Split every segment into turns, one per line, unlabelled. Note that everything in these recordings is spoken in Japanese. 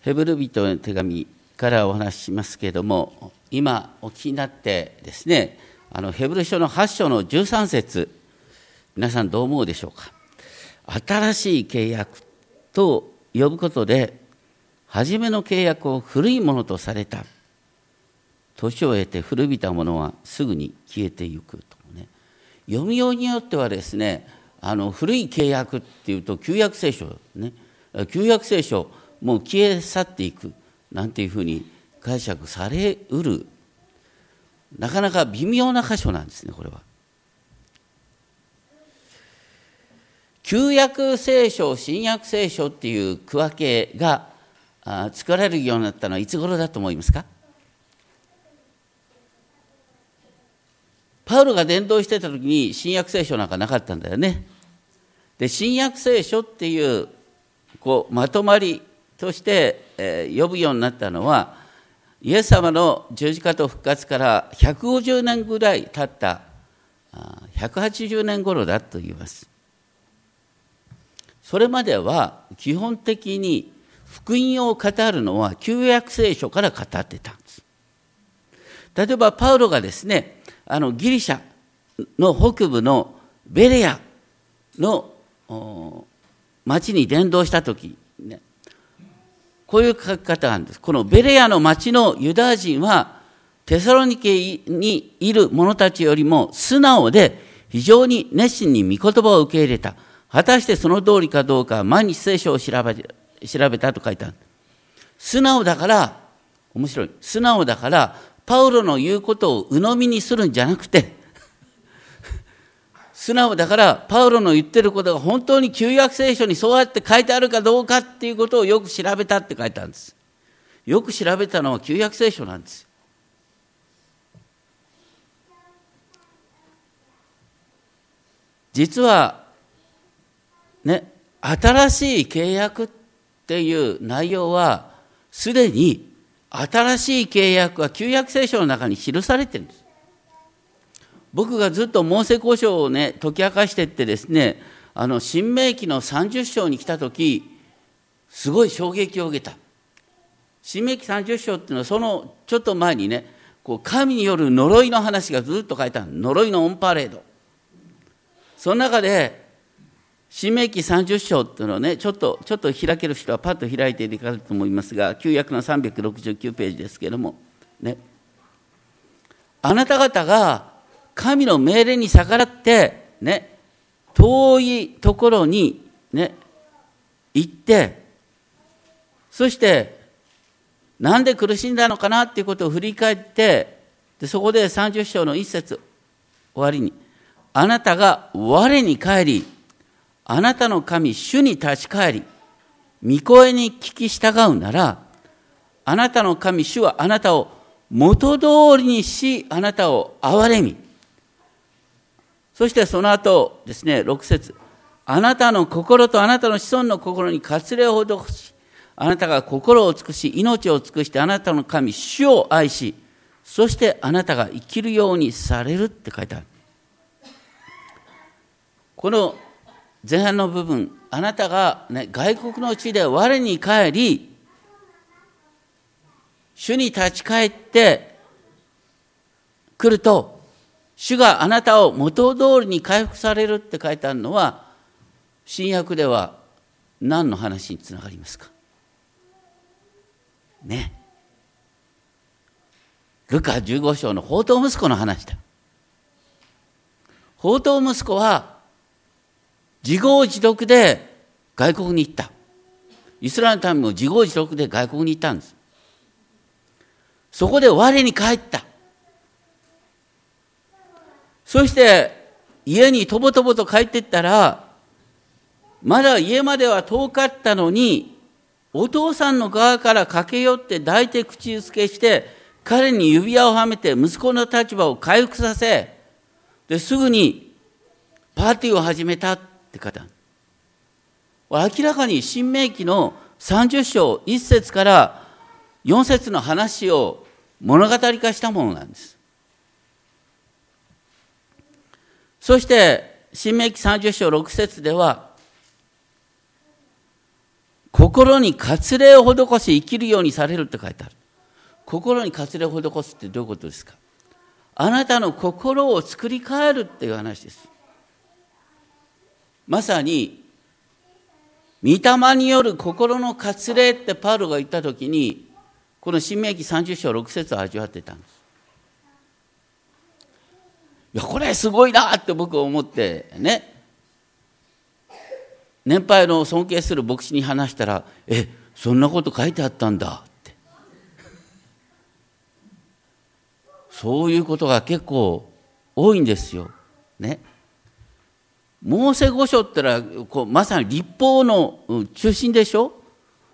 ヘブル人の手紙からお話ししますけれども、今お聞きになってですね、あのヘブル書の8章の13節皆さんどう思うでしょうか？新しい契約と呼ぶことで、初めの契約を古いものとされた。年を経て古びたものはすぐに消えていくとね。読みようによってはですね、あの古い契約っていうと旧約聖書ね、旧約聖書もう消え去っていくなんていうふうに解釈されうるなかなか微妙な箇所なんですねこれは。旧約聖書新約聖書っていう区分けが作られるようになったのはいつ頃だと思いますか？パウロが伝道してた時に新約聖書なんかなかったんだよね。で新約聖書っていうこうまとまりとして、えー、呼ぶようになったのはイエス様の十字架と復活から150年ぐらい経った180年頃だと言います。それまでは基本的に福音を語るのは旧約聖書から語ってたんです。例えばパウロがですね、あのギリシャの北部のベレアの町に伝道した時、ね、こういう書き方なんです。このベレアの町のユダヤ人は、テサロニケにいる者たちよりも素直で非常に熱心に御言葉を受け入れた。果たしてその通りかどうか毎日聖書を調べ調べたと書いてある。素直だから、面白い。素直だから、パウロの言うことを鵜呑みにするんじゃなくて、素直だから、パウロの言ってることが本当に旧約聖書にそうやって書いてあるかどうかっていうことをよく調べたって書いてあるんです。よく調べたのは旧約聖書なんです。実は、ね、新しい契約っていう内容は、すでに新しい契約は旧約聖書の中に記されてるんです。僕がずっとモーセ交渉をね、解き明かしてってですね、あの、新明記の30章に来た時、すごい衝撃を受けた。新明記30章っていうのは、そのちょっと前にね、こう神による呪いの話がずっと書いてある。呪いのオンパレード。その中で、新明記30章っていうのはね、ちょっと、ちょっと開ける人はパッと開いていただくと思いますが、旧約の369ページですけれども、ね。あなた方が神の命令に逆らって、ね、遠いところに、ね、行って、そして、なんで苦しんだのかなっていうことを振り返って、でそこで30章の一節終わりに、あなたが我に帰り、あなたの神、主に立ち返り、御声に聞き従うなら、あなたの神、主はあなたを元通りにし、あなたを憐れみ、そしてその後ですね、6節あなたの心とあなたの子孫の心に割礼を施し、あなたが心を尽くし、命を尽くしてあなたの神、主を愛し、そしてあなたが生きるようにされるって書いてある。この前半の部分、あなたが、ね、外国の地で我に帰り、主に立ち返ってくると、主があなたを元通りに回復されるって書いてあるのは、新約では何の話につながりますか？ね。ルカ15章の宝刀息子の話だ。宝刀息子は自業自得で外国に行った。イスラエルの民も自業自得で外国に行ったんです。そこで我に帰った。そして家にとぼとぼと帰ってったら、まだ家までは遠かったのに、お父さんの側から駆け寄って抱いて口づけして、彼に指輪をはめて息子の立場を回復させ、ですぐにパーティーを始めたって方。明らかに新明記の30章1節から4節の話を物語化したものなんです。そして、新明記30章6節では、心に割礼を施し生きるようにされるって書いてある。心に割礼を施すってどういうことですか？あなたの心を作り変えるっていう話です。まさに、御霊による心の割礼ってパウロが言ったときに、この新明記30章6節を味わってたんです。いや、これすごいなって僕は思ってね、年配の尊敬する牧師に話したら、え、そんなこと書いてあったんだって。そういうことが結構多いんですよ。ね。モーセ御書ってのはこうまさに立法の中心でしょ？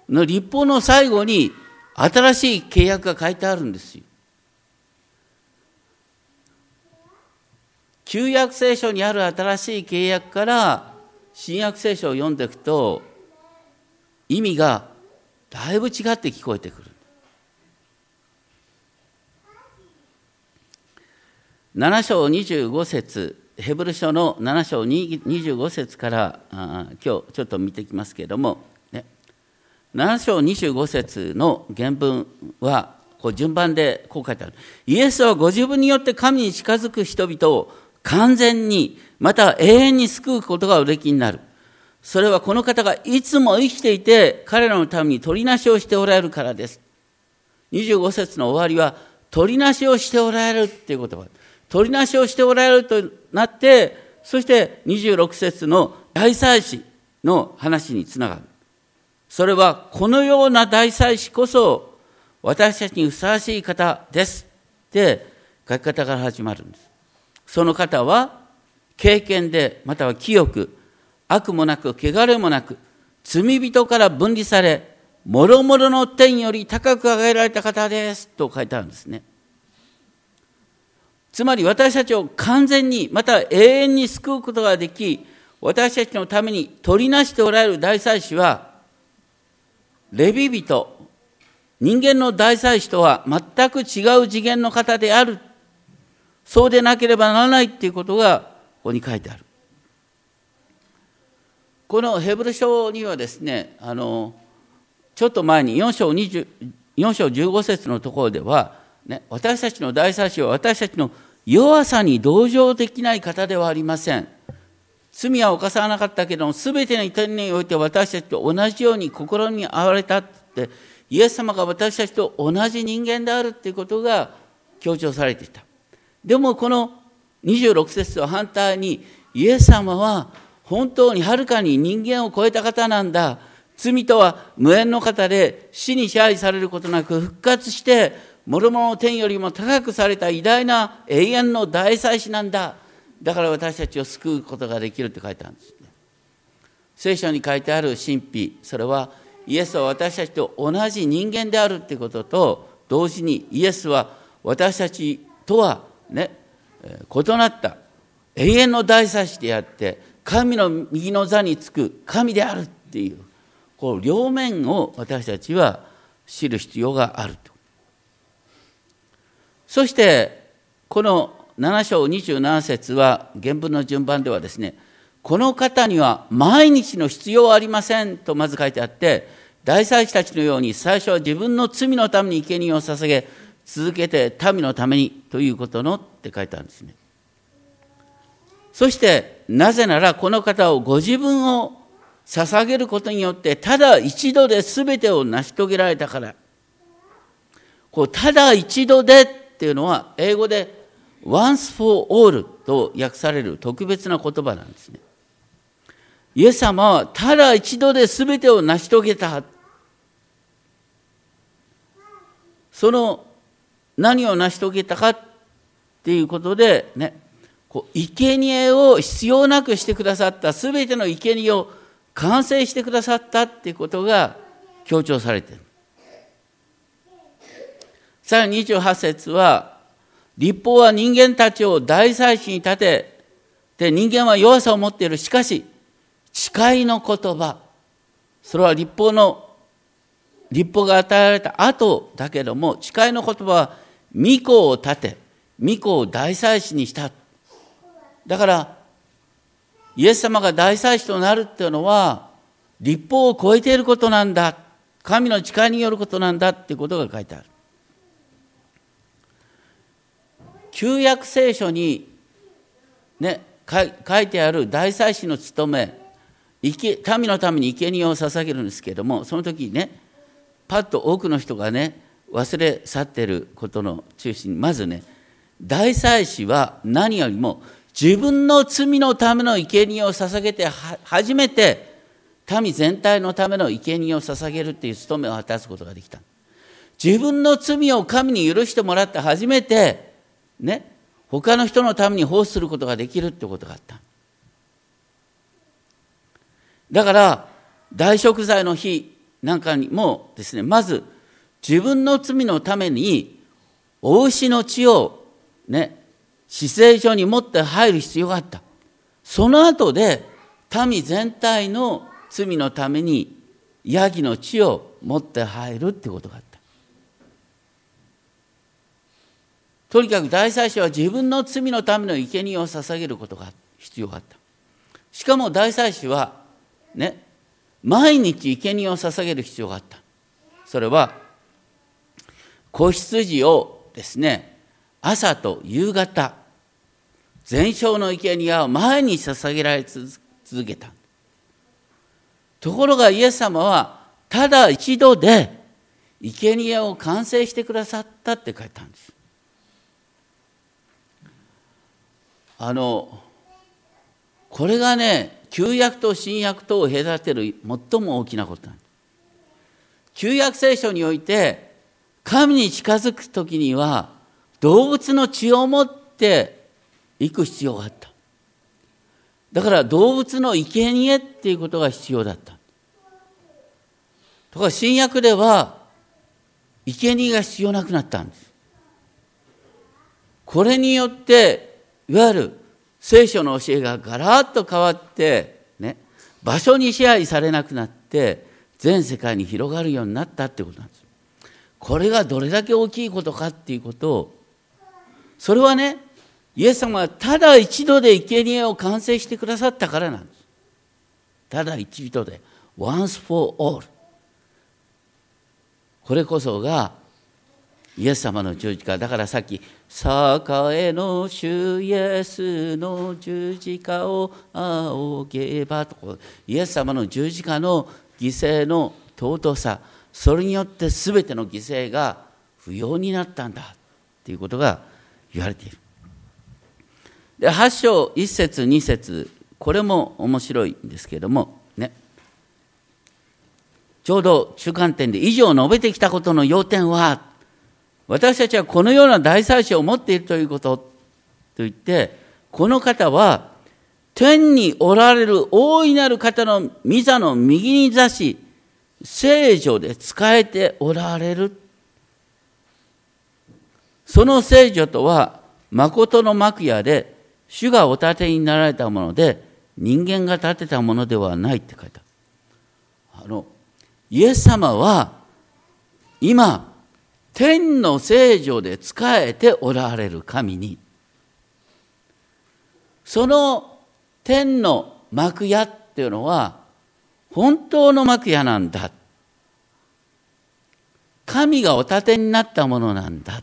の立法の最後に新しい契約が書いてあるんですよ。旧約聖書にある新しい契約から新約聖書を読んでいくと意味がだいぶ違って聞こえてくる。7章25節ヘブル書の7章25節から今日ちょっと見ていきますけれども、ね、7章25節の原文はこう順番でこう書いてある。イエスはご自分によって神に近づく人々を完全にまた永遠に救うことがおできになる。それはこの方がいつも生きていて彼らのために取りなしをしておられるからです。25節の終わりは取りなしをしておられるっていう言葉。取りなしをしておられるとなって、そして26節の大祭司の話につながる。それはこのような大祭司こそ私たちにふさわしい方ですって書き方から始まるんです。その方は経験で、または清く、悪もなく、汚れもなく、罪人から分離され、もろもろの天より高く上げられた方です。と書いてあるんですね。つまり私たちを完全に、また永遠に救うことができ、私たちのために取りなしておられる大祭司は、レビ人、人間の大祭司とは全く違う次元の方である。そうでなければならないっていうことがここに書いてある。このヘブル書にはですね、あの、ちょっと前に4章 ,20 4章15節のところでは、ね、私たちの大祭司は私たちの弱さに同情できない方ではありません。罪は犯さなかったけども、すべての痛みにおいて私たちと同じように心に遭われたって、イエス様が私たちと同じ人間であるっていうことが強調されていた。でもこの26節と反対に、イエス様は本当にはるかに人間を超えた方なんだ。罪とは無縁の方で死に支配されることなく復活して、諸々の天よりも高くされた偉大な永遠の大祭司なんだ。だから私たちを救うことができるって書いてあるんですね。聖書に書いてある神秘、それはイエスは私たちと同じ人間であるってことと同時にイエスは私たちとはね異なった。永遠の大祭司であって神の右の座につく神であるっていうこう両面を私たちは知る必要があると。そしてこの7章27節は原文の順番ではですねこの方には毎日の必要はありませんとまず書いてあって大祭司たちのように最初は自分の罪のために生贄を捧げ続けて民のためにということのって書いてあるんですね。そして、なぜならこの方をご自分を捧げることによって、ただ一度で全てを成し遂げられたから。こう、ただ一度でっていうのは、英語で once for all と訳される特別な言葉なんですね。イエス様はただ一度で全てを成し遂げた。その何を成し遂げたかっていうことでね、こう生贄を必要なくしてくださった、すべての生贄を完成してくださったっていうことが強調されている。さらに28節は、立法は人間たちを大祭司に立て、で人間は弱さを持っている。しかし、誓いの言葉、それは立法の、立法が与えられた後だけども、誓いの言葉は御子を立て、御子を大祭司にした。だから、イエス様が大祭司となるっていうのは、立法を超えていることなんだ。神の力によることなんだ。っていうことが書いてある。旧約聖書にね書いてある大祭司の務め民のために生贄を捧げるんですけれどもその時ねパッと多くの人がね忘れ去っていることの中心にまずね大祭司は何よりも自分の罪のための生贄を捧げて初めて民全体のための生贄を捧げるっていう務めを果たすことができた。自分の罪を神に許してもらって初めてね他の人のために奉仕することができるってことがあった。だから大食材の日なんかにもですねまず自分の罪のためにお牛の血をね死聖所に持って入る必要があった。その後で民全体の罪のためにヤギの血を持って入るってことがあった。とにかく大祭司は自分の罪のための生贄を捧げることが必要があった。しかも大祭司はね毎日生贄を捧げる必要があった。それは子羊をですね朝と夕方全焼の生贄を毎日捧げられ続けた。ところがイエス様はただ一度で生贄を完成してくださったって書いたんです。あのこれがね旧約と新約とを隔てる最も大きなことなんです。旧約聖書において神に近づく時には動物の血を持って行く必要があった。だから動物の生贄っていうことが必要だった。ところ新約では生贄が必要なくなったんです。これによっていわゆる聖書の教えがガラッと変わってね場所に支配されなくなって全世界に広がるようになったってことなんです。これがどれだけ大きいことかっていうことをそれはねイエス様はただ一度で生贄を完成してくださったからなんです。ただ一度で、once for all。これこそがイエス様の十字架。だからさっき、栄の主イエスの十字架を仰げばと、イエス様の十字架の犠牲の尊さ、それによって全ての犠牲が不要になったんだということが言われている。で8章1節2節これも面白いんですけれどもねちょうど中間点で以上述べてきたことの要点は私たちはこのような大祭司を持っているということと言ってこの方は天におられる大いなる方の御座の右に座し聖女で仕えておられる。その聖女とは誠の幕屋で主がお立てになられたもので人間が建てたものではないって書いてある。あのイエス様は今天の聖女で仕えておられる神にその天の幕屋っていうのは本当の幕屋なんだ。神がお立てになったものなんだ。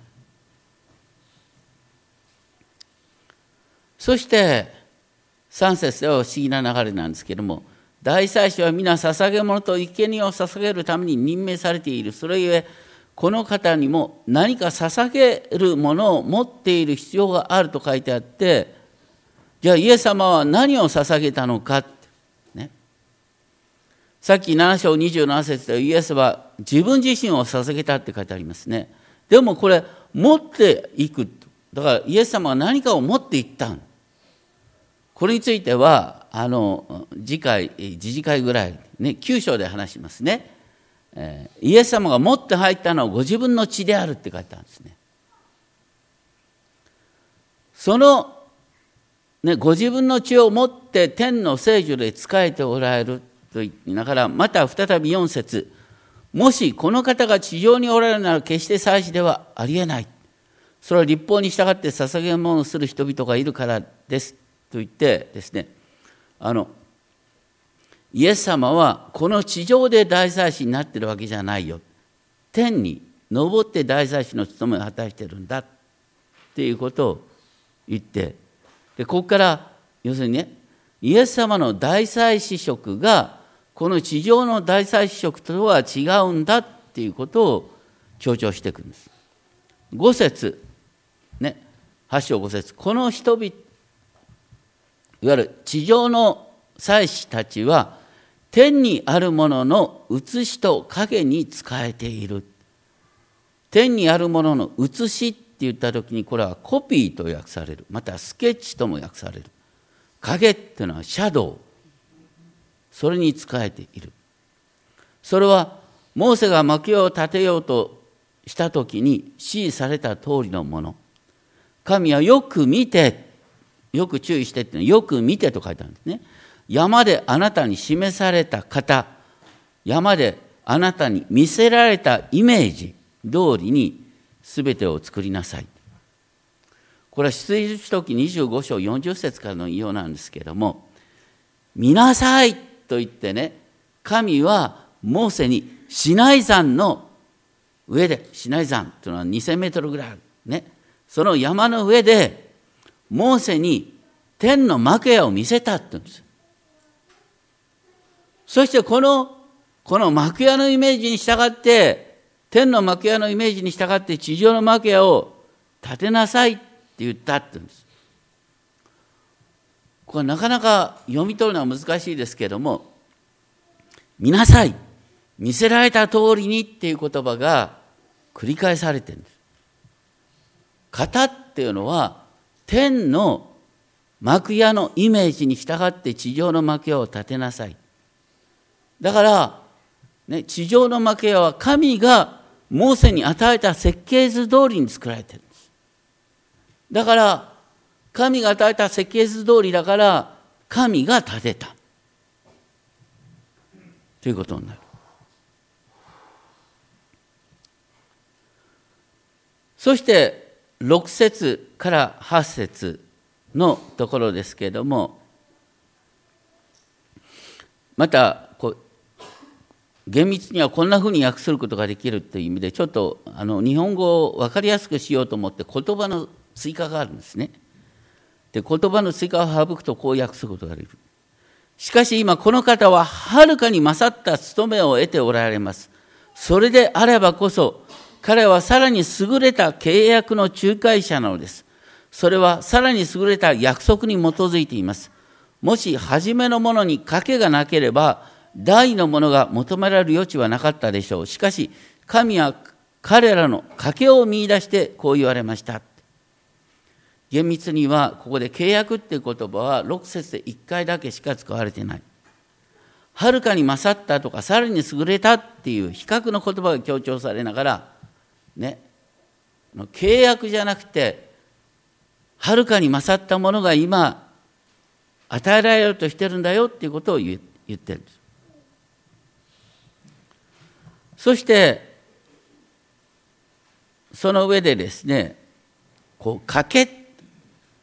そして3節では不思議な流れなんですけども大祭司は皆捧げ物と生贄を捧げるために任命されている。それゆえこの方にも何か捧げるものを持っている必要があると書いてあってじゃあイエス様は何を捧げたのか、さっき7章27節でイエスは自分自身を捧げたって書いてありますねでもこれ持っていくだからイエス様は何かを持っていったこれについては、あの、次回、次次回ぐらい、ね、9章で話しますね。えー、イエス様が持って入ったのはご自分の血であるって書いてあるんですね。その、ね、ご自分の血を持って天の聖女で仕えておられると言いながら、また再び4節もしこの方が地上におられるなら決して祭司ではありえない。それは立法に従って捧げ物をする人々がいるからです。と言ってですねあのイエス様はこの地上で大祭司になってるわけじゃないよ。天に登って大祭司の務めを果たしてるんだっていうことを言ってでここから要するにねイエス様の大祭司職がこの地上の大祭司職とは違うんだっていうことを強調していくんです。5節ね8章5節この人々いわゆる地上の祭司たちは天にあるものの写しと影に仕えている。天にあるものの写しって言った時にこれはコピーと訳される。またスケッチとも訳される。影っていうのはシャドウ。それに仕えている。それはモーセが幕屋を建てようとした時に指示された通りのもの。神はよく見て、よく注意してってよく見てと書いてあるんですね。山であなたに示された方、山であなたに見せられたイメージ通りに全てを作りなさい。これは出エジ時25章40節からの引用なんですけれども、見なさいと言ってね、神はモーセにシナイ山の上で、シナイ山というのは2000メートルぐらいある。ね。その山の上で、モーセに天の幕屋を見せたって言うんです。そしてこの、この幕屋のイメージに従って、天の幕屋のイメージに従って地上の幕屋を建てなさいって言ったって言うんです。これなかなか読み取るのは難しいですけども、見なさい、見せられた通りにっていう言葉が繰り返されてるんです。型っていうのは天の幕屋のイメージに従って地上の幕屋を建てなさい。だから、ね、地上の幕屋は神がモーセに与えた設計図通りに作られてるんです。だから、神が与えた設計図通りだから、神が建てた。ということになる。そして、6節から8節のところですけれども、また厳密にはこんなふうに訳することができるという意味でちょっとあの日本語を分かりやすくしようと思って言葉の追加があるんですね。で言葉の追加を省くとこう訳すことができる。しかし今この方ははるかに勝った務めを得ておられます。それであればこそ彼はさらに優れた契約の仲介者なのです。それはさらに優れた約束に基づいています。もし初めのものに賭けがなければ大のものが求められる余地はなかったでしょう。しかし、神は彼らの賭けを見出してこう言われました。厳密には、ここで契約っていう言葉は6節で1回だけしか使われてない。はるかに勝ったとか、さらに優れたっていう比較の言葉が強調されながら、ね、契約じゃなくて、はるかに勝ったものが今、与えられようとしてるんだよっていうことを言ってるんです。そしてその上でですねこう賭け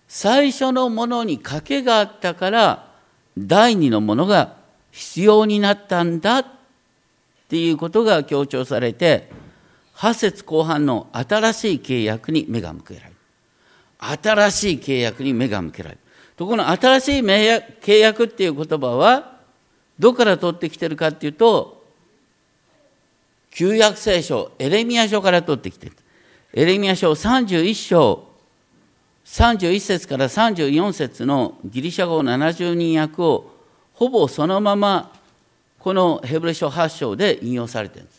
最初のものに賭けがあったから第二のものが必要になったんだっていうことが強調されて8節後半の新しい契約に目が向けられる新しい契約に目が向けられるところ新しい契約っていう言葉はどこから取ってきてるかっていうと旧約聖書、エレミア書から取ってきてる。エレミア書31章、31節から34節のギリシャ語70人訳をほぼそのままこのヘブル書8章で引用されてるんです。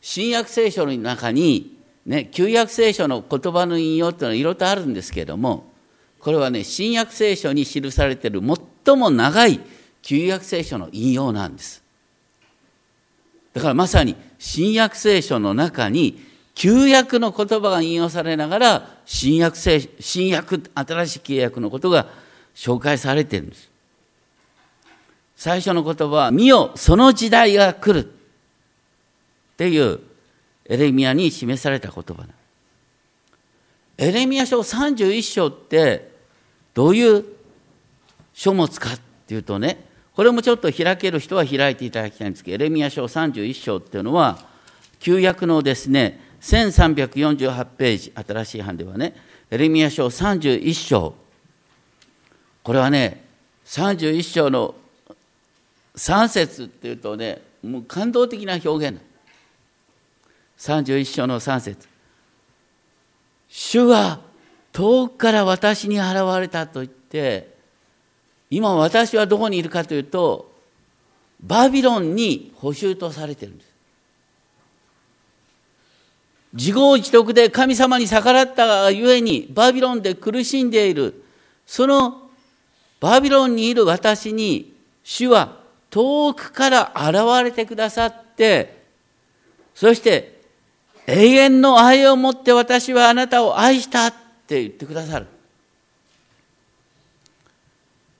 新約聖書の中に、ね、旧約聖書の言葉の引用っていうのはいろいろとあるんですけれども、これはね、新約聖書に記されている最も長い旧約聖書の引用なんです。だからまさに新約聖書の中に旧約の言葉が引用されながら新約聖新約新しい契約のことが紹介されてるんです。最初の言葉は「見よその時代が来る」っていうエレミアに示された言葉だ。エレミア書31章ってどういう書物かっていうとねこれもちょっと開ける人は開いていただきたいんですけどエレミア書31章っていうのは旧約のですね1348ページ新しい版ではねエレミア書31章。これはね31章の3節っていうとねもう感動的な表現31章の3節。主は遠くから私に現れたと言って今私はどこにいるかというとバビロンに補修とされてるんです。自業自得で神様に逆らったがゆえにバビロンで苦しんでいる。そのバビロンにいる私に主は遠くから現れてくださってそして永遠の愛を持って私はあなたを愛したって言ってくださる。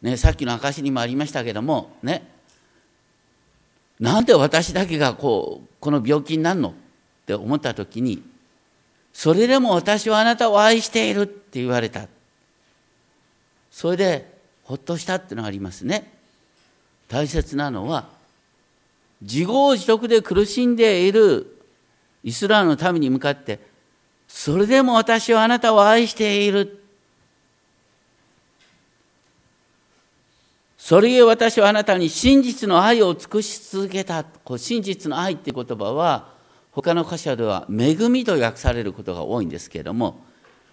ね、さっきの証にもありましたけどもね。なんで私だけがこうこの病気になるの？って思った時にそれでも私はあなたを愛しているって言われた。それでほっとしたっていうのがありますね。大切なのは自業自得で苦しんでいるイスラエルのために向かってそれでも私はあなたを愛している。それゆえ私はあなたに真実の愛を尽くし続けた。こう真実の愛っていう言葉は他の箇所では恵みと訳されることが多いんですけれども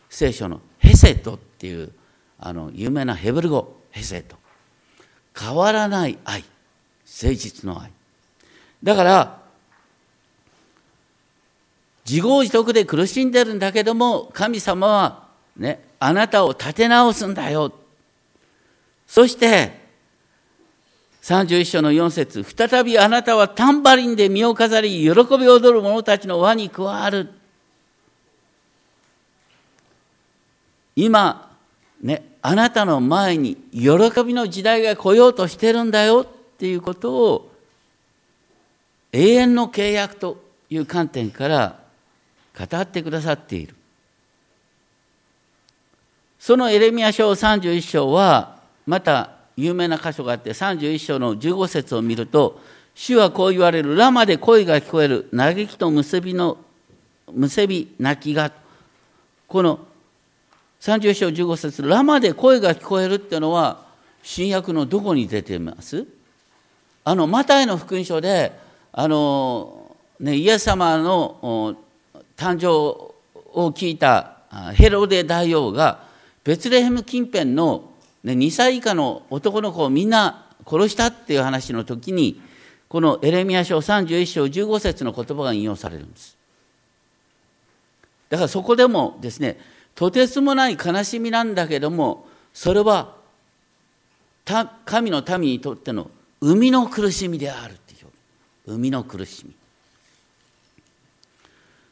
聖書のヘセトっていうあの有名なヘブル語ヘセト。変わらない愛。誠実の愛。だから自業自得で苦しんでるんだけども神様はねあなたを立て直すんだよ。そして31章の4節再びあなたはタンバリンで身を飾り喜び踊る者たちの輪に加わる。今ねあなたの前に喜びの時代が来ようとしてるんだよっていうことを永遠の契約という観点から語ってくださっている。そのエレミア書31章はまた有名な箇所があって31章の15節を見ると主はこう言われる。ラマで声が聞こえる。嘆きと結びの結び泣きがこの31章15節ラマで声が聞こえるっていうのは新約のどこに出てます？あのマタイの福音書であの、ね、イエス様の誕生を聞いたヘロデ大王がベツレヘム近辺のね、2歳以下の男の子をみんな殺したっていう話の時にこのエレミア書31章15節の言葉が引用されるんです。だからそこでもですねとてつもない悲しみなんだけどもそれは神の民にとっての生みの苦しみであるっていう。生みの苦しみ。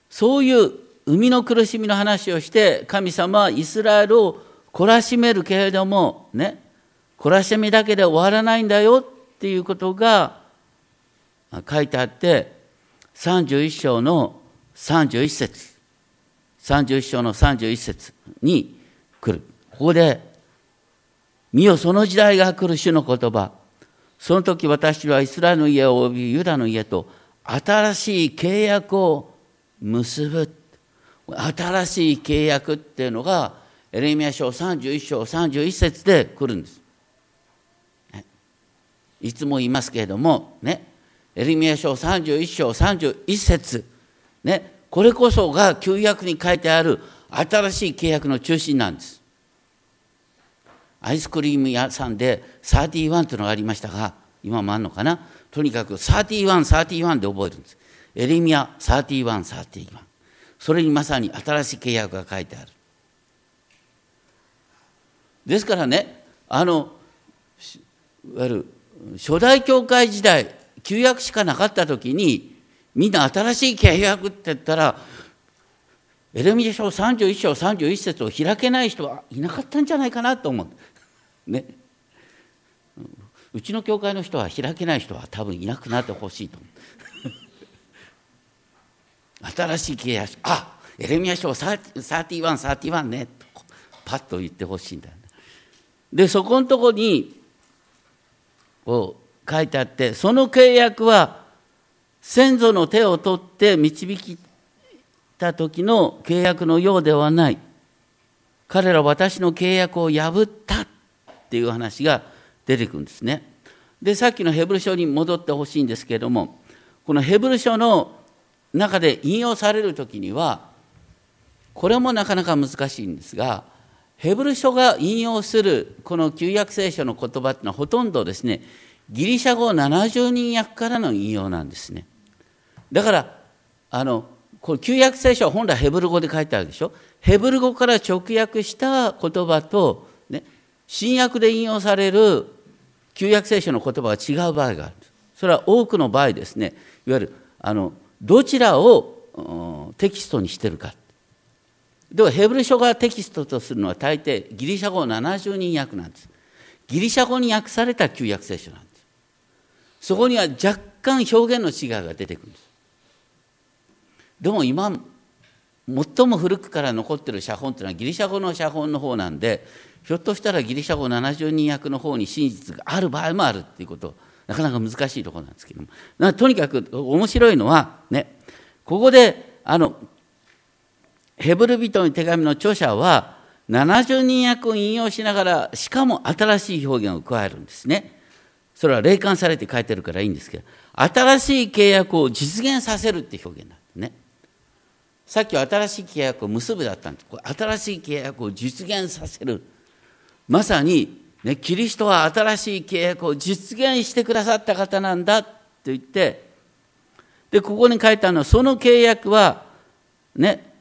そういう生みの苦しみの話をして神様はイスラエルを懲らしめるけれどもね懲らしみだけで終わらないんだよっていうことが書いてあって31章の31節。31章の31節に来る。ここで「見よその時代が来る主の言葉。その時私はイスラエルの家及びユダの家と新しい契約を結ぶ」新しい契約っていうのがエレミア書31章31節で来るんです。いつも言いますけれども、ね、エレミア書31章31節ね、これこそが旧約に書いてある新しい契約の中心なんです。アイスクリーム屋さんで31というのがありましたが、今もあるのかな？とにかく31、31で覚えるんです。エレミア31、31。それにまさに新しい契約が書いてある。ですからねあのいわゆる初代教会時代旧約しかなかった時にみんな新しい契約って言ったらエレミア書31章31節を開けない人はいなかったんじゃないかなと思う。ね。うちの教会の人は開けない人は多分いなくなってほしいと思う。新しい契約書あエレミア書3131ねパッと言ってほしいんだよ。でそこのとこにを書いてあってその契約は先祖の手を取って導きた時の契約のようではない。彼ら私の契約を破ったっていう話が出てくるんですね。でさっきのヘブル書に戻ってほしいんですけれどもこのヘブル書の中で引用される時にはこれもなかなか難しいんですがヘブル書が引用するこの旧約聖書の言葉っていうのはほとんどですねギリシャ語70人訳からの引用なんですね。だからあのこれ旧約聖書は本来ヘブル語で書いてあるでしょ？ヘブル語から直訳した言葉と、ね、新約で引用される旧約聖書の言葉が違う場合があるそれは多くの場合ですね。いわゆるあのどちらをテキストにしてるかではヘブル書がテキストとするのは大抵ギリシャ語70人訳なんです。ギリシャ語に訳された旧約聖書なんです。そこには若干表現の違いが出てくるんです。でも今最も古くから残ってる写本っていうのはギリシャ語の写本の方なんでひょっとしたらギリシャ語70人訳の方に真実がある場合もあるっていうこと。なかなか難しいところなんですけども。とにかく面白いのはねここであのヘブル人の手紙の著者は70人訳を引用しながらしかも新しい表現を加えるんですね。それは霊感されて書いてるからいいんですけど新しい契約を実現させるって表現なんですね。さっきは新しい契約を結ぶだったんです。新しい契約を実現させる。まさに、ね、キリストは新しい契約を実現してくださった方なんだと言ってでここに書いてあるのはその契約はね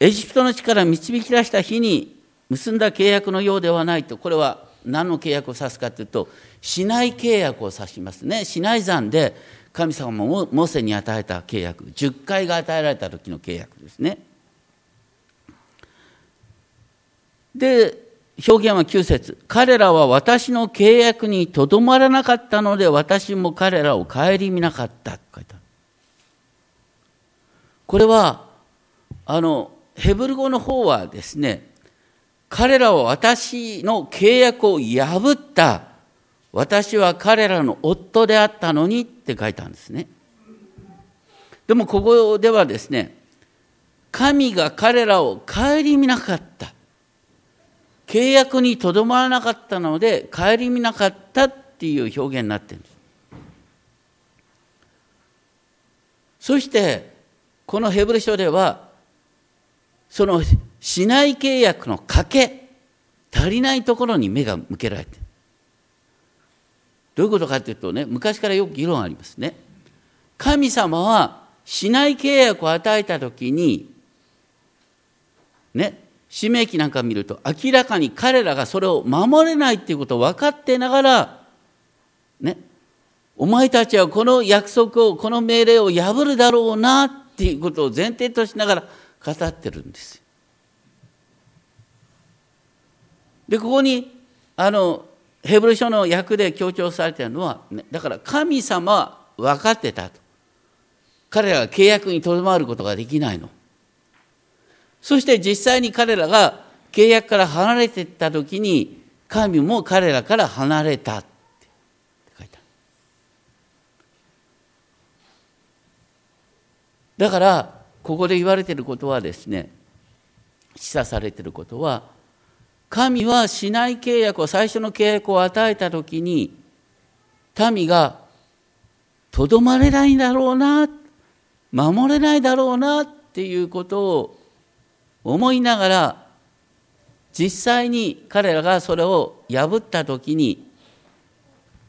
エジプトの地から導き出した日に結んだ契約のようではないと。これは何の契約を指すかというと市内契約を指しますね。市内山で神様もモーセに与えた契約。10回が与えられた時の契約ですね。で表現は9節彼らは私の契約にとどまらなかったので私も彼らを顧みなかった書いてある。これはあのヘブル語の方はですね、彼らは私の契約を破った、私は彼らの夫であったのにって書いたんですね。でもここではですね、神が彼らを顧みなかった。契約にとどまらなかったので、顧みなかったっていう表現になってるんです。そして、このヘブル書では、そのしない契約の賭け足りないところに目が向けられて。どういうことかというとね昔からよく議論ありますね。神様はしない契約を与えた時にね使命記なんか見ると明らかに彼らがそれを守れないっていうことを分かってながらねお前たちはこの約束をこの命令を破るだろうなっていうことを前提としながら語ってるんです。でここにあのヘブル書の訳で強調されているのは、ね、だから神様は分かってたと。彼らが契約にとどまることができないの。そして実際に彼らが契約から離れていった時に神も彼らから離れたって書いてある。だからここで言われていることはですね示唆されていることは神はしない契約を最初の契約を与えた時に民がとどまれないだろうな守れないだろうなっていうことを思いながら実際に彼らがそれを破った時に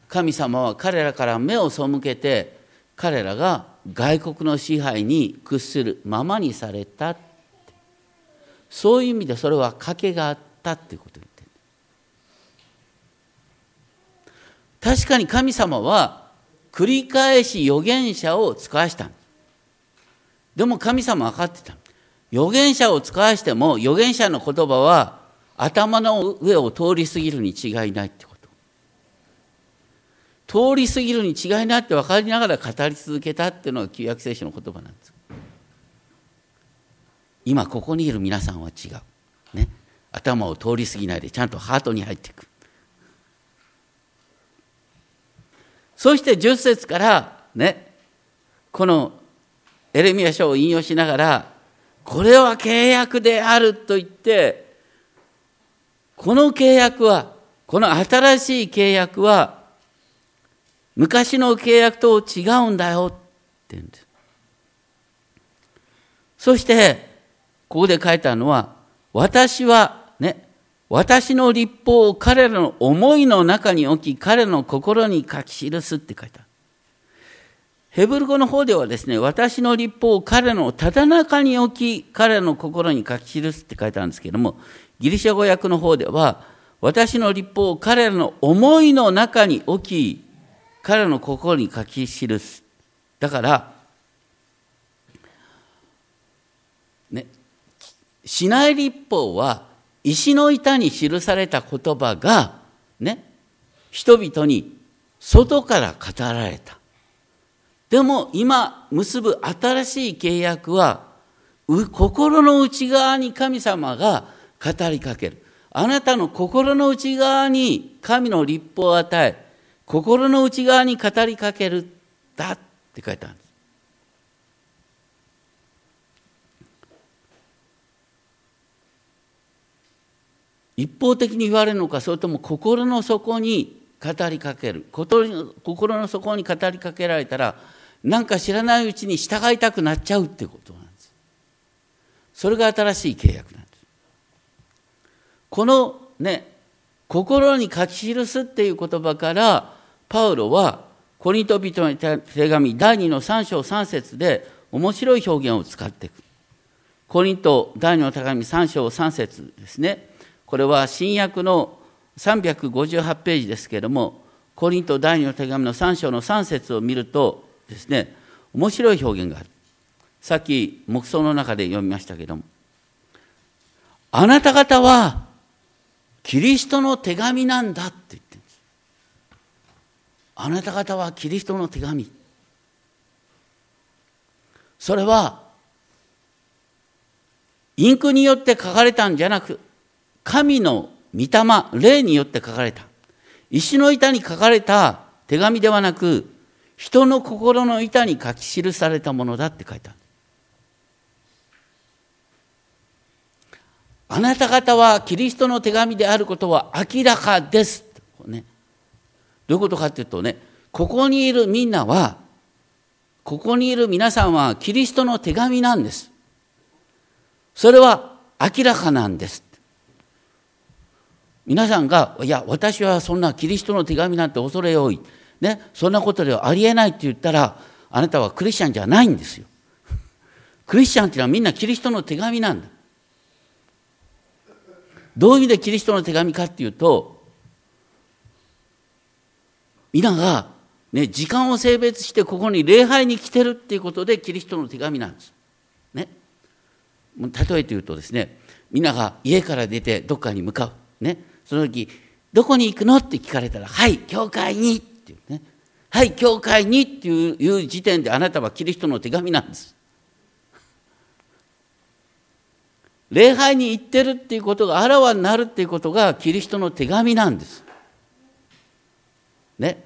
神様は彼らから目を背けて彼らが外国の支配に屈するままにされたそういう意味でそれは賭けがあったっていうことを言って。る確かに神様は繰り返し預言者を使わした。でも神様は分かってた。預言者を使わしても預言者の言葉は頭の上を通り過ぎるに違いないって通り過ぎるに違いないって分かりながら語り続けたっていうのが旧約聖書の言葉なんです。今ここにいる皆さんは違う、ね、頭を通り過ぎないでちゃんとハートに入っていく。そして10節からね、このエレミア書を引用しながら、これは契約であると言って、この契約は、この新しい契約は、昔の契約と違うんだよって言うんです。そして、ここで書いたのは、私はね、私の立法を彼らの思いの中に置き、彼の心に書き記すって書いた。ヘブル語の方ではですね、私の立法を彼のただ中に置き、彼の心に書き記すって書いてあるんですけども、ギリシャ語訳の方では、私の立法を彼らの思いの中に置き、彼の心に書き記す。だから、ね、市内立法は石の板に記された言葉が、ね、人々に外から語られた。でも今結ぶ新しい契約は、心の内側に神様が語りかける。あなたの心の内側に神の立法を与え、心の内側に語りかけるだって書いてあるんです。一方的に言われるのかそれとも心の底に語りかける。心の底に語りかけられたらなんか知らないうちに従いたくなっちゃうってことなんです。それが新しい契約なんです。このね心に書き記すっていう言葉からパウロはコリント人の手紙第2の3章3節で面白い表現を使っていく。コリント第2の手紙3章3節ですね。これは新約の358ページですけれどもコリント第2の手紙の3章の3節を見るとですね面白い表現がある。さっき黙想の中で読みましたけれどもあなた方はキリストの手紙なんだって。あなた方はキリストの手紙それはインクによって書かれたんじゃなく神の御霊、霊によって書かれた。石の板に書かれた手紙ではなく、人の心の板に書き記されたものだって書いてある。あなた方はキリストの手紙であることは明らかです。ね、どういうことかっていうとね、ここにいるみんなは、ここにいる皆さんはキリストの手紙なんです。それは明らかなんです。皆さんが、いや、私はそんなキリストの手紙なんて恐れ多い。ね、そんなことではありえないって言ったら、あなたはクリスチャンじゃないんですよ。クリスチャンっていうのはみんなキリストの手紙なんだ。どういう意味でキリストの手紙かっていうと、皆が、ね、時間を性別してここに礼拝に来てるっていうことでキリストの手紙なんです。ね。例えて言うとですね、皆が家から出てどっかに向かう。ね。その時、どこに行くのって聞かれたら、はい、教会にっていうね。はい、教会にっていう時点であなたはキリストの手紙なんです。礼拝に行ってるっていうことがあらわになるっていうことがキリストの手紙なんです。ね。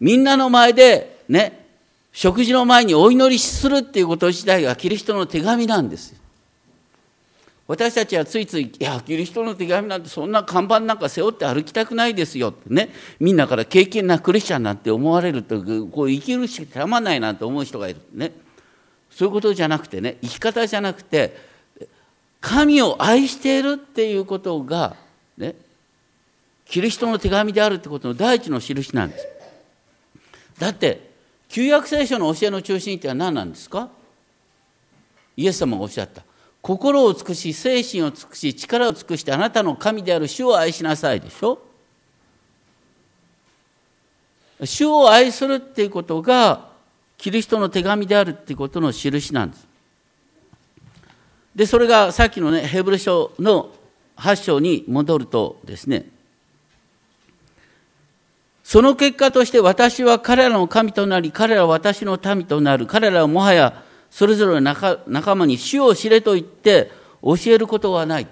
みんなの前でね、食事の前にお祈りするっていうこと自体がキリストの手紙なんです。私たちはついつい、いや、キリストの手紙なんてそんな看板なんか背負って歩きたくないですよってね、みんなから敬虔なクリスチャンなんて思われると、こう生きるしかたまないなんて思う人がいるね。そういうことじゃなくてね、生き方じゃなくて、神を愛しているっていうことが、ね、キリストの手紙であるってことの第一の印なんです。だって、旧約聖書の教えの中心って何なんですか？イエス様がおっしゃった。心を尽くし、精神を尽くし、力を尽くして、あなたの神である主を愛しなさいでしょ？主を愛するっていうことが、キリストの手紙であるっていうことの印なんです。で、それがさっきのね、ヘブル書の8章に戻るとですね、その結果として私は彼らの神となり、彼らは私の民となる。彼らはもはやそれぞれの仲仲間に主を知れと言って教えることはない。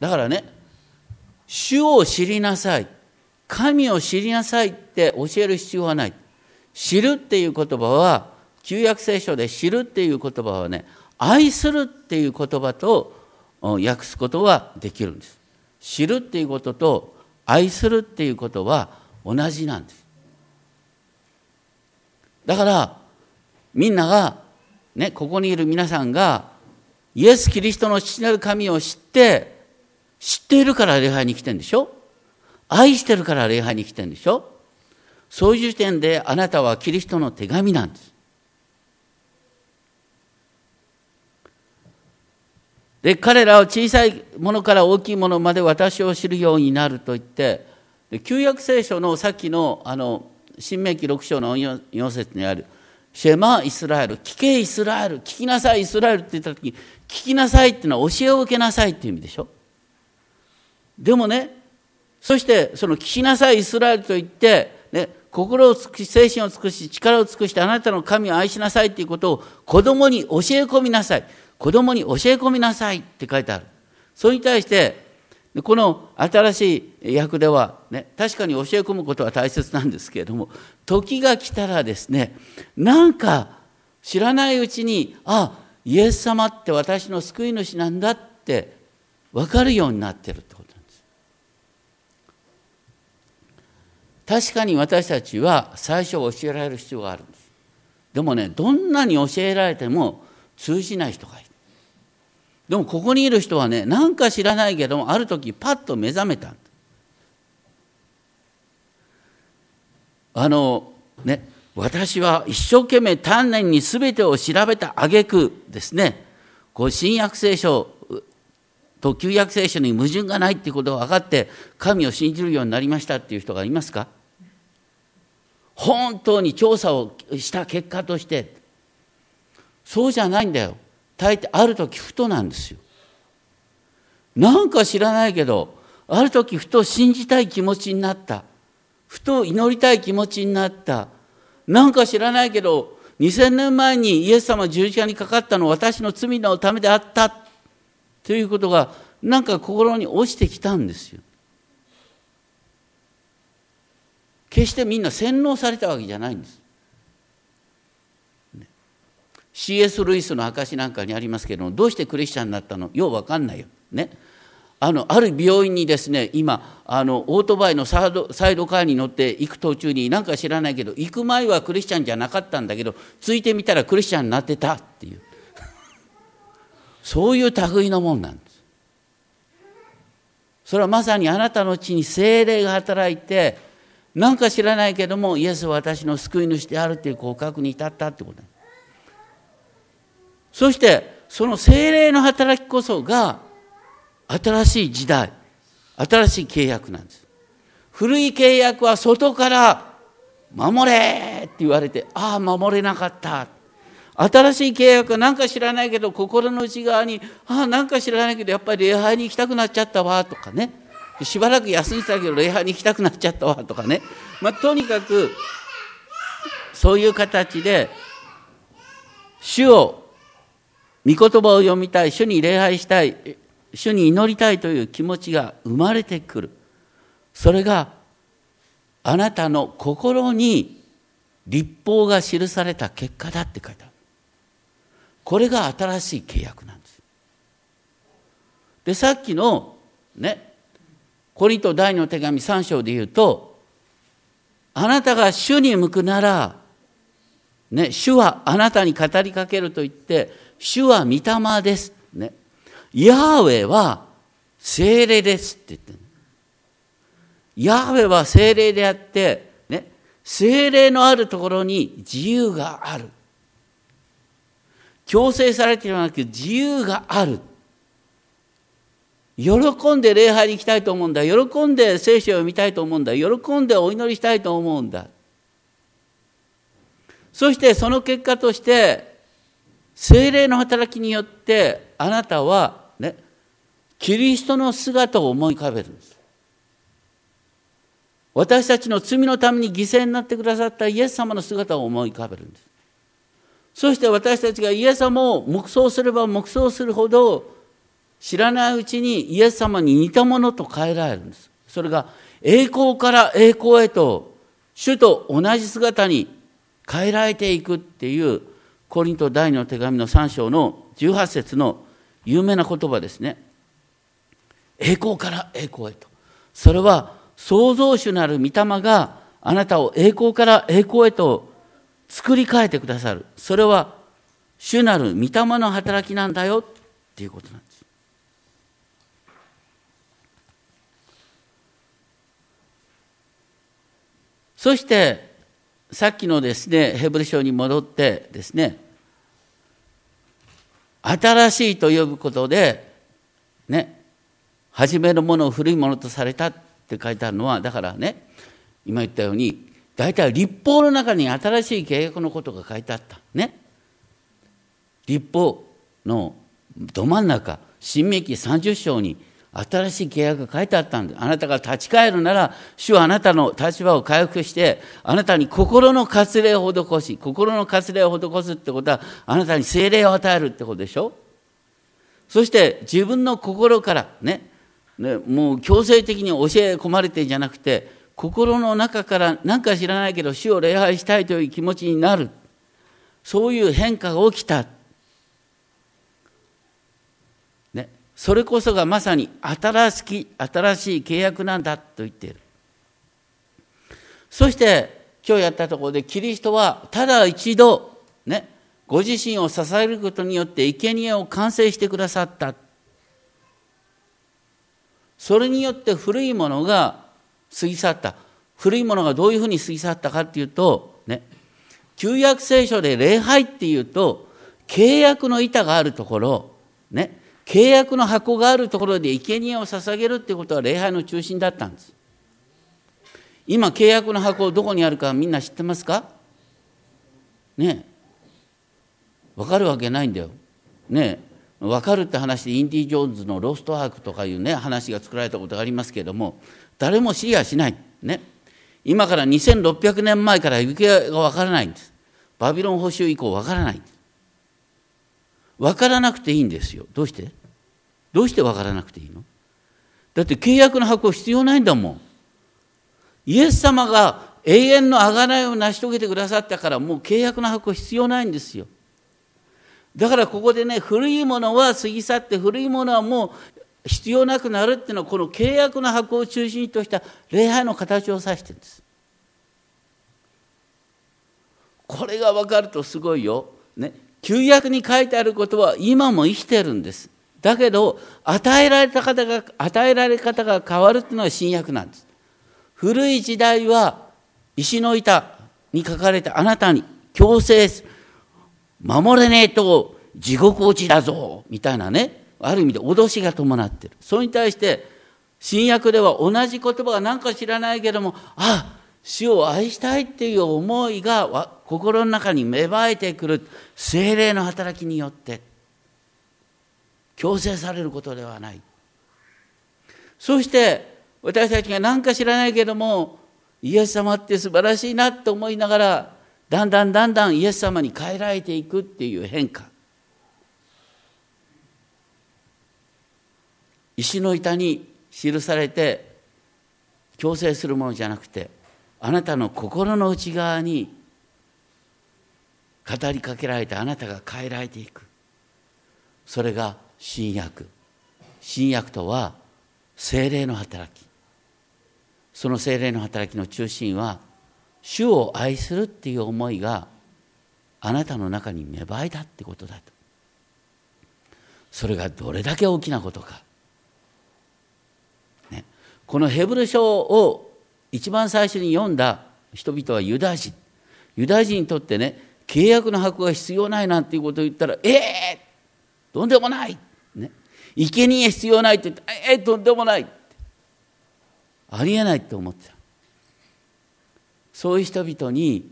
だからね、主を知りなさい。神を知りなさいって教える必要はない。知るっていう言葉は旧約聖書で知るっていう言葉はね愛するっていう言葉と訳すことはできるんです知るっていうことと愛するっていうことは同じなんです。だからみんながねここにいる皆さんがイエス・キリストの父なる神を知って知っているから礼拝に来てんでしょ？愛してるから礼拝に来てんでしょ？そういう時点であなたはキリストの手紙なんです。で彼らは小さいものから大きいものまで私を知るようになると言ってで旧約聖書のさっきのあの新明記6章の4節にある「シェマ・イスラエル」「聞けイスラエル」「聞きなさいイスラエル」って言った時に「聞きなさい」っていうのは教えを受けなさいっていう意味でしょでもねそしてその聞きなさいイスラエルと言って、ね、心を尽くし精神を尽くし力を尽くしてあなたの神を愛しなさいということを子供に教え込みなさい子供に教え込みなさいって書いてある。それに対して、この新しい訳では、ね、確かに教え込むことは大切なんですけれども、時が来たらですね、なんか知らないうちに、あ、イエス様って私の救い主なんだって分かるようになってるってことなんです。確かに私たちは最初教えられる必要があるんです。でもね、どんなに教えられても通じない人がいる。でもここにいる人はね何か知らないけどもある時パッと目覚めた。あのね私は一生懸命丹念に全てを調べた挙句ですね。こう新約聖書と旧約聖書に矛盾がないっていうことが分かって神を信じるようになりましたっていう人がいますか？本当に調査をした結果として。そうじゃないんだよ。大抵ある時ふとなんですよ。なんか知らないけど、ある時ふと信じたい気持ちになった。ふと祈りたい気持ちになった。なんか知らないけど、2000年前にイエス様十字架にかかったのは私の罪のためであったということがなんか心に落ちてきたんですよ。決してみんな洗脳されたわけじゃないんです。C.S. ルイスの証なんかにありますけどもどうしてクリスチャンになったの？よう分かんないよ。ね。あのある病院にですね今あのオートバイのサイドサイドカーに乗って行く途中に何か知らないけど行く前はクリスチャンじゃなかったんだけどついてみたらクリスチャンになってたっていう そういう類のもんなんですそれはまさにあなたのうちに精霊が働いて何か知らないけどもイエスは私の救い主であるという告白に至ったってことなんですそしてその精霊の働きこそが新しい時代新しい契約なんです。古い契約は外から守れって言われてああ守れなかった。新しい契約は何か知らないけど心の内側にああ何か知らないけどやっぱり礼拝に行きたくなっちゃったわとかね。しばらく休んでたけど礼拝に行きたくなっちゃったわとかね、まあ、とにかくそういう形で主を御言葉を読みたい、主に礼拝したい、主に祈りたいという気持ちが生まれてくる。それがあなたの心に立法が記された結果だって書いてある。これが新しい契約なんです。で、さっきのね、コリント第の手紙3章で言うと、あなたが主に向くなら、ね、主はあなたに語りかけると言って、主は御霊です。ね。ヤーウェは精霊ですって言ってる。ヤーウェは精霊であって、ね、精霊のあるところに自由がある。強制されているわけ自由がある。喜んで礼拝に行きたいと思うんだ。喜んで聖書を読みたいと思うんだ。喜んでお祈りしたいと思うんだ。そしてその結果として精霊の働きによってあなたはねキリストの姿を思い浮かべるんです。私たちの罪のために犠牲になってくださったイエス様の姿を思い浮かべるんです。そして私たちがイエス様を黙想すれば黙想するほど知らないうちにイエス様に似たものと変えられるんです。それが栄光から栄光へと主と同じ姿に変えられていくっていうコリント第二の手紙の3章の18節の有名な言葉ですね。栄光から栄光へと。それは創造主なる御霊があなたを栄光から栄光へと作り変えてくださる。それは主なる御霊の働きなんだよっていうことなんです。そしてさっきのですねヘブル書に戻ってですね新しいと呼ぶことでね初めのものを古いものとされたって書いてあるのはだからね今言ったように大体立法の中に新しい契約のことが書いてあったね。立法のど真ん中新明記30章に新しい契約が書いてあったんで。あなたが立ち返るなら、主はあなたの立場を回復して、あなたに心の割礼を施し、心の割礼を施すってことは、あなたに精霊を与えるってことでしょ？そして自分の心からね、ねもう強制的に教え込まれてんじゃなくて、心の中から何か知らないけど主を礼拝したいという気持ちになる。そういう変化が起きた。それこそがまさに新しき新しい契約なんだと言っている。そして今日やったところでキリストはただ一度ねご自身を支えることによって生贄を完成してくださった。それによって古いものが過ぎ去った。古いものがどういうふうに過ぎ去ったかっていうとね旧約聖書で礼拝っていうと契約の板があるところね契約の箱があるところで生贄を捧げるってことは礼拝の中心だったんです。今契約の箱どこにあるかみんな知ってますか？ねえ。分かるわけないんだよ。ねえ。分かるって話でインディ・ジョーンズのロストアークとかいうね話が作られたことがありますけれども誰も知りやしない。ね。今から2600年前から行方が分からないんです。バビロン捕囚以降分からない。んです分からなくていいんですよ。どうして？どうして分からなくていいの？だって契約の箱必要ないんだもん。イエス様が永遠の贖いを成し遂げてくださったからもう契約の箱必要ないんですよ。だからここでね古いものは過ぎ去って古いものはもう必要なくなるっていうのはこの契約の箱を中心とした礼拝の形を指してるんです。これが分かるとすごいよ。ね、旧約に書いてあることは今も生きてるんです。だけど与えられた方が与えられ方が変わるっていうのは新約なんです。古い時代は石の板に書かれたあなたに強制す守れねえと地獄落ちだぞみたいなね。ある意味で脅しが伴っている。それに対して新約では同じ言葉が何か知らないけどもあ主を愛したいっていう思いが心の中に芽生えてくる。精霊の働きによって。強制されることではない。そして私たちが何か知らないけどもイエス様って素晴らしいなと思いながらだんだんだんだんイエス様に変えられていくっていう変化。石の板に記されて強制するものじゃなくてあなたの心の内側に語りかけられてあなたが変えられていく。それが新約。新約とは精霊の働き。その精霊の働きの中心は主を愛するっていう思いがあなたの中に芽生えたってことだと。それがどれだけ大きなことか、ね、このヘブル書を一番最初に読んだ人々はユダヤ人。ユダヤ人にとってね契約の箱が必要ないなんていうことを言ったらええー、とんでもない、生贄必要ないって言ってええとんでもない。ありえないって思ってた。そういう人々に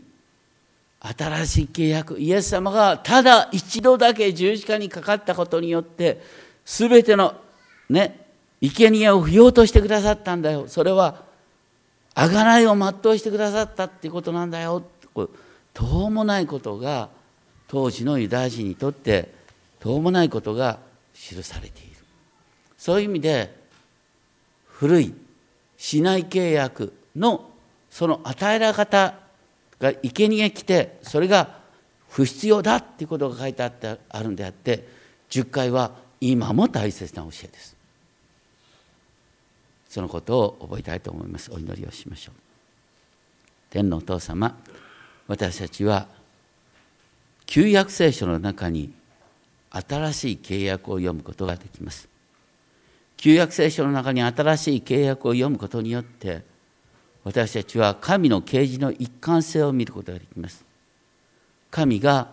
新しい契約イエス様がただ一度だけ十字架にかかったことによって全てのね生贄を不要としてくださったんだよ。それは贖いを全うしてくださったっていうことなんだよ。とうもないことが当時のユダヤ人にとってとうもないことが記されている。そういう意味で古い市内契約のその与えられ方が生贄来てそれが不必要だっていうことが書いてあってあるんであって10回は今も大切な教えです。そのことを覚えたいと思います。お祈りをしましょう。天のお父様私たちは旧約聖書の中に新しい契約を読むことができます。旧約聖書の中に新しい契約を読むことによって私たちは神の啓示の一貫性を見ることができます。神が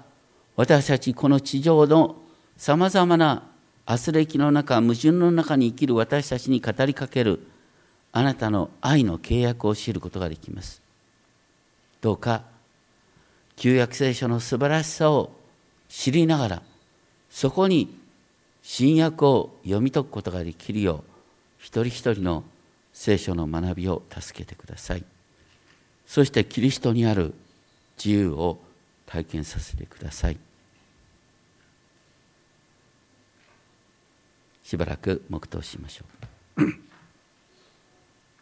私たちこの地上のさまざまな圧力の中矛盾の中に生きる私たちに語りかけるあなたの愛の契約を知ることができます。どうか旧約聖書の素晴らしさを知りながらそこに新約を読み解くことができるよう一人一人の聖書の学びを助けてください。そしてキリストにある自由を体験させてください。しばらく黙祷しましょう。